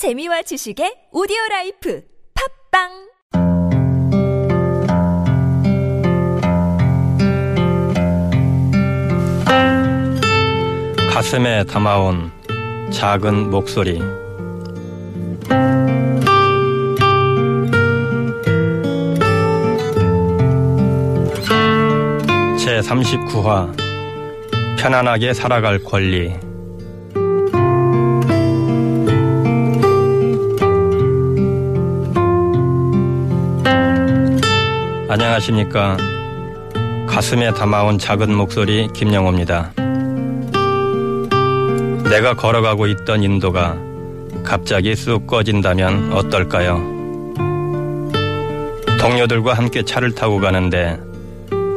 재미와 지식의 오디오 라이프 팝빵! 가슴에 담아온 작은 목소리. 제 39화 편안하게 살아갈 권리 안녕하십니까 가슴에 담아온 작은 목소리 김영호입니다. 내가 걸어가고 있던 인도가 갑자기 쑥 꺼진다면 어떨까요? 동료들과 함께 차를 타고 가는데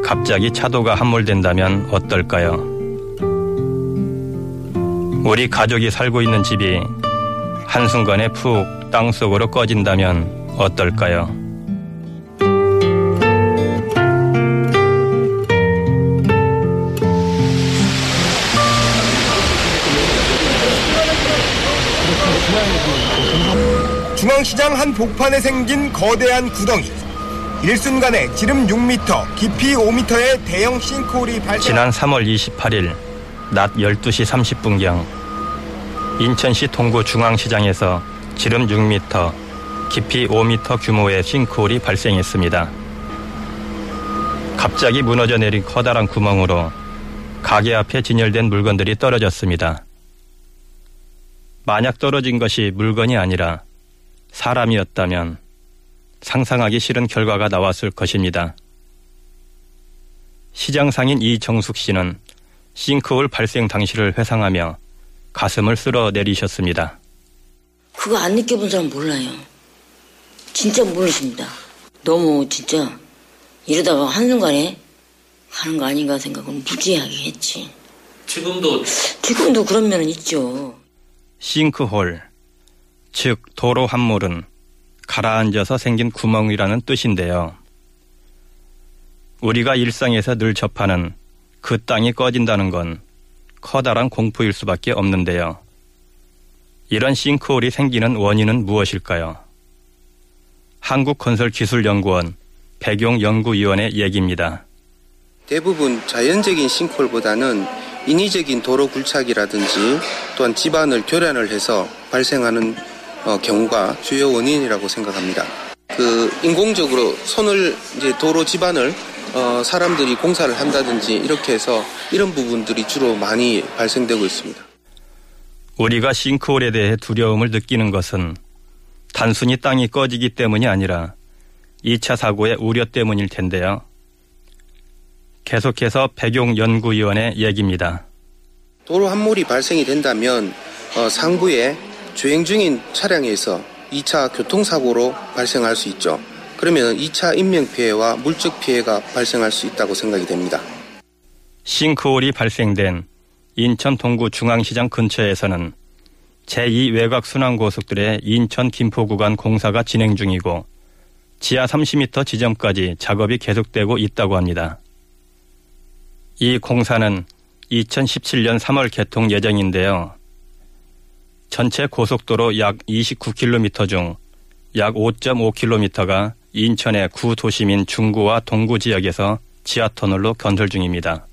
갑자기 차도가 함몰된다면 어떨까요? 우리 가족이 살고 있는 집이 한순간에 푹 땅속으로 꺼진다면 어떨까요? 시장 한 복판에 생긴 거대한 구덩이. 일순간에 지름 6m, 깊이 5m의 대형 싱크홀이 발생. 지난 3월 28일 낮 12시 30분경 인천시 동구 중앙시장에서 지름 6m, 깊이 5m 규모의 싱크홀이 발생했습니다. 갑자기 무너져 내린 커다란 구멍으로 가게 앞에 진열된 물건들이 떨어졌습니다. 만약 떨어진 것이 물건이 아니라 사람이었다면 상상하기 싫은 결과가 나왔을 것입니다. 시장 상인 이정숙 씨는 싱크홀 발생 당시를 회상하며 가슴을 쓸어 내리셨습니다. 그거 안 느껴본 사람 몰라요. 진짜 모르십니다. 너무 진짜 이러다가 한순간에 하는 거 아닌가 생각은 무지하게 했지. 지금도 지금도 그런 면은 있죠. 싱크홀, 즉 도로 함몰은 가라앉아서 생긴 구멍이라는 뜻인데요. 우리가 일상에서 늘 접하는 그 땅이 꺼진다는 건 커다란 공포일 수밖에 없는데요. 이런 싱크홀이 생기는 원인은 무엇일까요? 한국건설기술연구원 백용 연구위원의 얘기입니다. 대부분 자연적인 싱크홀보다는 인위적인 도로 굴착이라든지 또한 집안을 교란을 해서 발생하는 어, 경우가 주요 원인이라고 생각합니다. 그 인공적으로 손을 이제 도로 집안을 어, 사람들이 공사를 한다든지 이렇게 해서 이런 부분들이 주로 많이 발생되고 있습니다. 우리가 싱크홀에 대해 두려움을 느끼는 것은 단순히 땅이 꺼지기 때문이 아니라 2차 사고의 우려 때문일 텐데요. 계속해서 백용 연구위원의 얘기입니다. 도로 함몰이 발생이 된다면 어, 상부에 주행 중인 차량에서 2차 교통사고로 발생할 수 있죠. 그러면 2차 인명피해와 물적 피해가 발생할 수 있다고 생각이 됩니다. 싱크홀이 발생된 인천 동구 중앙시장 근처에서는 제2 외곽 순환고속도로의 인천 김포 구간 공사가 진행 중이고 지하 30m 지점까지 작업이 계속되고 있다고 합니다. 이 공사는 2017년 3월 개통 예정인데요. 전체 고속도로 약 29km 중 약 5.5km가 인천의 구도심인 중구와 동구 지역에서 지하터널로 건설 중입니다.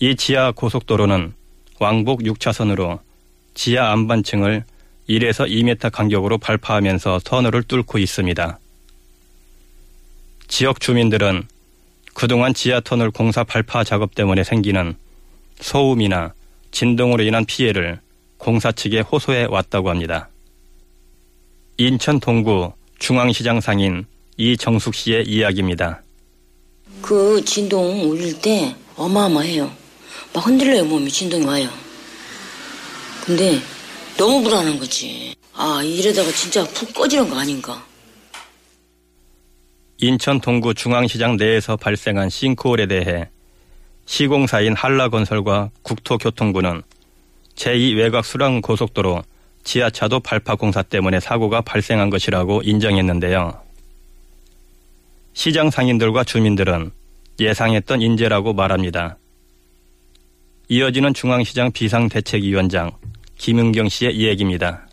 이 지하 고속도로는 왕복 6차선으로 지하 안반층을 1에서 2m 간격으로 발파하면서 터널을 뚫고 있습니다. 지역 주민들은 그동안 지하 터널 공사 발파 작업 때문에 생기는 소음이나 진동으로 인한 피해를 공사 측에 호소해 왔다고 합니다. 인천 동구 중앙시장 상인 이정숙 씨의 이야기입니다. 그 진동 울릴 때 어마어마해요. 막 흔들려요 몸이 진동이 와요. 근데 너무 불안한 거지. 아 이러다가 진짜 푹 꺼지는 거 아닌가. 인천 동구 중앙시장 내에서 발생한 싱크홀에 대해 시공사인 한라건설과 국토교통부는 제2 외곽 수랑 고속도로 지하차도 발파 공사 때문에 사고가 발생한 것이라고 인정했는데요. 시장 상인들과 주민들은 예상했던 인재라고 말합니다. 이어지는 중앙시장 비상대책위원장 김은경 씨의 이야기입니다.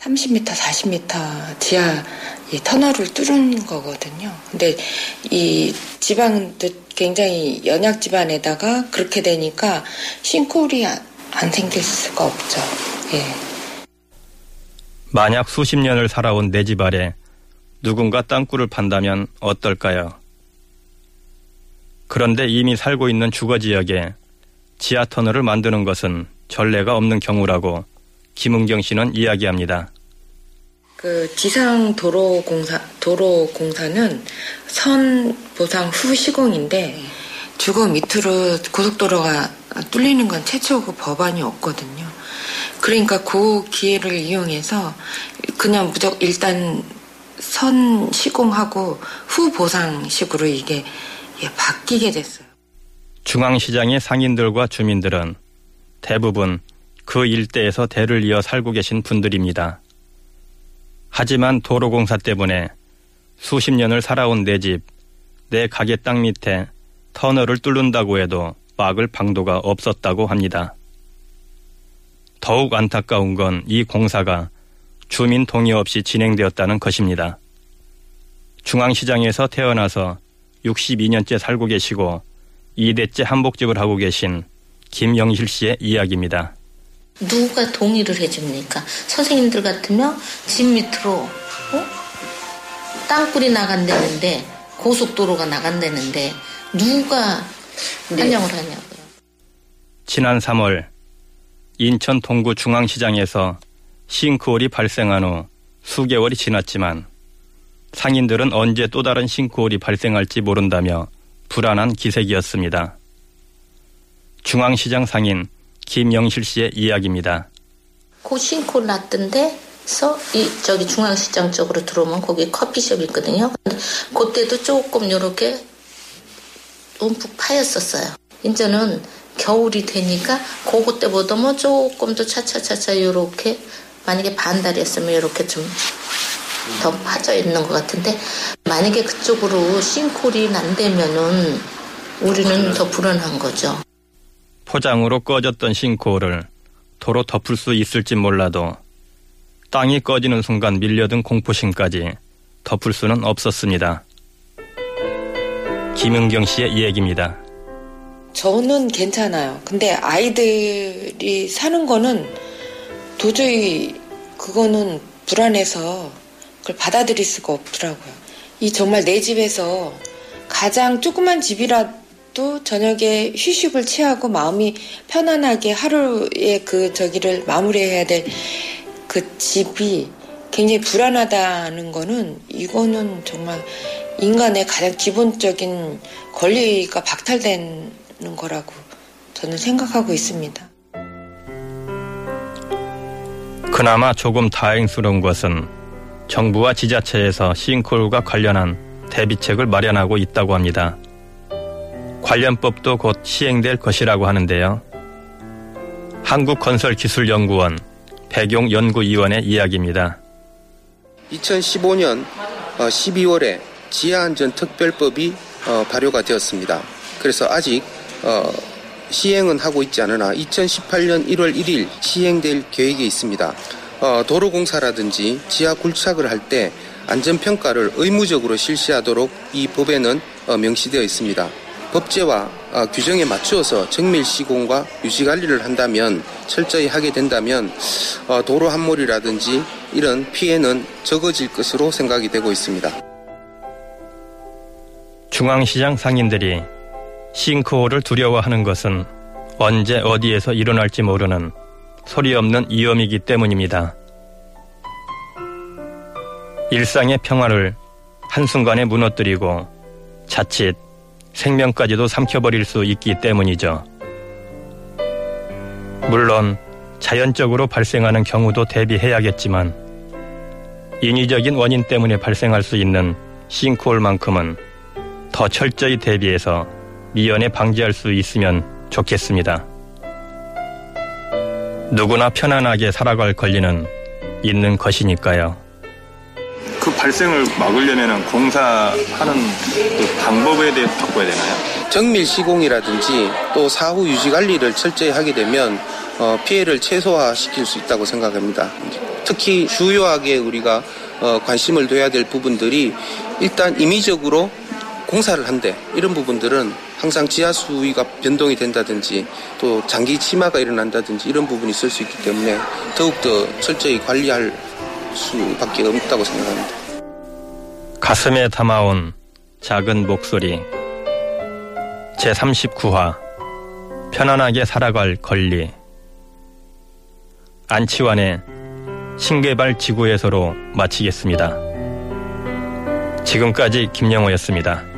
30m, 40m 지하 이 터널을 뚫은 거거든요. 근데 이 지방도 굉장히 연약 집안에다가 그렇게 되니까 싱크홀이 안, 안 생길 수가 없죠. 예. 만약 수십 년을 살아온 내 집 아래 누군가 땅굴을 판다면 어떨까요? 그런데 이미 살고 있는 주거 지역에 지하 터널을 만드는 것은 전례가 없는 경우라고 김은경 씨는 이야기합니다. 그 지상 도로 공사 도로 공사는 선 보상 후 시공인데 주거 밑으로 고속도로가 뚫리는 건 최초 그 법안이 없거든요. 그러니까 그 기회를 이용해서 그냥 무조건 일단 선 시공하고 후 보상식으로 이게 예, 바뀌게 됐어요. 중앙시장의 상인들과 주민들은 대부분 그 일대에서 대를 이어 살고 계신 분들입니다. 하지만 도로공사 때문에 수십 년을 살아온 내 집, 내 가게 땅 밑에 터널을 뚫는다고 해도 막을 방도가 없었다고 합니다. 더욱 안타까운 건 이 공사가 주민 동의 없이 진행되었다는 것입니다. 중앙시장에서 태어나서 62년째 살고 계시고 2대째 한복집을 하고 계신 김영실 씨의 이야기입니다. 누가 동의를 해줍니까? 선생님들 같으면 집 밑으로 어? 땅굴이 나간다는데 고속도로가 나간다는데 누가 환영을 하냐고요. 지난 3월 인천 동구 중앙시장에서 싱크홀이 발생한 후 수개월이 지났지만 상인들은 언제 또 다른 싱크홀이 발생할지 모른다며 불안한 기색이었습니다. 중앙시장 상인 김영실 씨의 이야기입니다. 그 싱크홀 났던데서 이 저기 중앙시장 쪽으로 들어오면 거기 커피숍 있거든요. 근데 그때도 조금 요렇게 움푹 파였었어요. 이제는 겨울이 되니까 그거 때보다 뭐 조금 더 차차차차 요렇게 만약에 반달이었으면 요렇게 좀 더 파져 있는 것 같은데 만약에 그쪽으로 싱크홀이 난다면은 우리는 더 불안한 거죠. 포장으로 꺼졌던 싱크홀을 도로 덮을 수 있을지 몰라도 땅이 꺼지는 순간 밀려든 공포심까지 덮을 수는 없었습니다. 김은경 씨의 이야기입니다. 저는 괜찮아요. 근데 아이들이 사는 거는 도저히 그거는 불안해서 그걸 받아들일 수가 없더라고요. 이 정말 내 집에서 가장 조그만 집이라도 저녁에 휴식을 취하고 마음이 편안하게 하루의 그 저기를 마무리해야 될 그 집이 굉장히 불안하다는 거는 이거는 정말 인간의 가장 기본적인 권리가 박탈되는 거라고 저는 생각하고 있습니다. 그나마 조금 다행스러운 것은 정부와 지자체에서 싱크홀과 관련한 대비책을 마련하고 있다고 합니다. 관련법도 곧 시행될 것이라고 하는데요. 한국건설기술연구원 백용연구위원의 이야기입니다. 2015년 12월에 지하안전특별법이 어, 발효가 되었습니다. 그래서 아직 어, 시행은 하고 있지 않으나 2018년 1월 1일 시행될 계획이 있습니다. 어, 도로공사라든지 지하 굴착을 할 때 안전평가를 의무적으로 실시하도록 이 법에는 명시되어 있습니다. 법제와 규정에 맞추어서 정밀 시공과 유지 관리를 한다면 철저히 하게 된다면 도로 함몰이라든지 이런 피해는 적어질 것으로 생각이 되고 있습니다. 중앙시장 상인들이 싱크홀을 두려워하는 것은 언제 어디에서 일어날지 모르는 소리 없는 위험이기 때문입니다. 일상의 평화를 한순간에 무너뜨리고 자칫 생명까지도 삼켜버릴 수 있기 때문이죠. 물론 자연적으로 발생하는 경우도 대비해야겠지만 인위적인 원인 때문에 발생할 수 있는 싱크홀만큼은 더 철저히 대비해서 미연에 방지할 수 있으면 좋겠습니다. 누구나 편안하게 살아갈 권리는 있는 것이니까요. 그 발생을 막으려면 공사하는 그 방법에 대해 바꿔야 되나요? 정밀 시공이라든지 또 사후 유지 관리를 철저히 하게 되면 어, 피해를 최소화시킬 수 있다고 생각합니다. 특히 주요하게 우리가 어, 관심을 둬야 될 부분들이 일단 임의적으로 공사를 한대 이런 부분들은 항상 지하 수위가 변동이 된다든지 또 장기 치마가 일어난다든지 이런 부분이 있을 수 있기 때문에 더욱더 철저히 관리할 수밖에 없다고 생각합니다. 가슴에 담아온 작은 목소리 제39화 편안하게 살아갈 권리 안치환의 신개발 지구에서로 마치겠습니다. 지금까지 김영호였습니다.